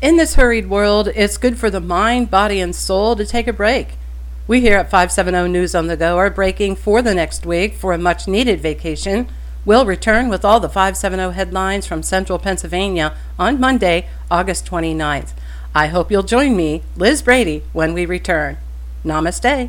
In this hurried world, it's good for the mind, body, and soul to take a break. We here at 570 News on the Go are breaking for the next week for a much needed vacation. We'll return with all the 570 headlines from central Pennsylvania on Monday, August 29th. I hope you'll join me, Liz Brady, when we return. Namaste.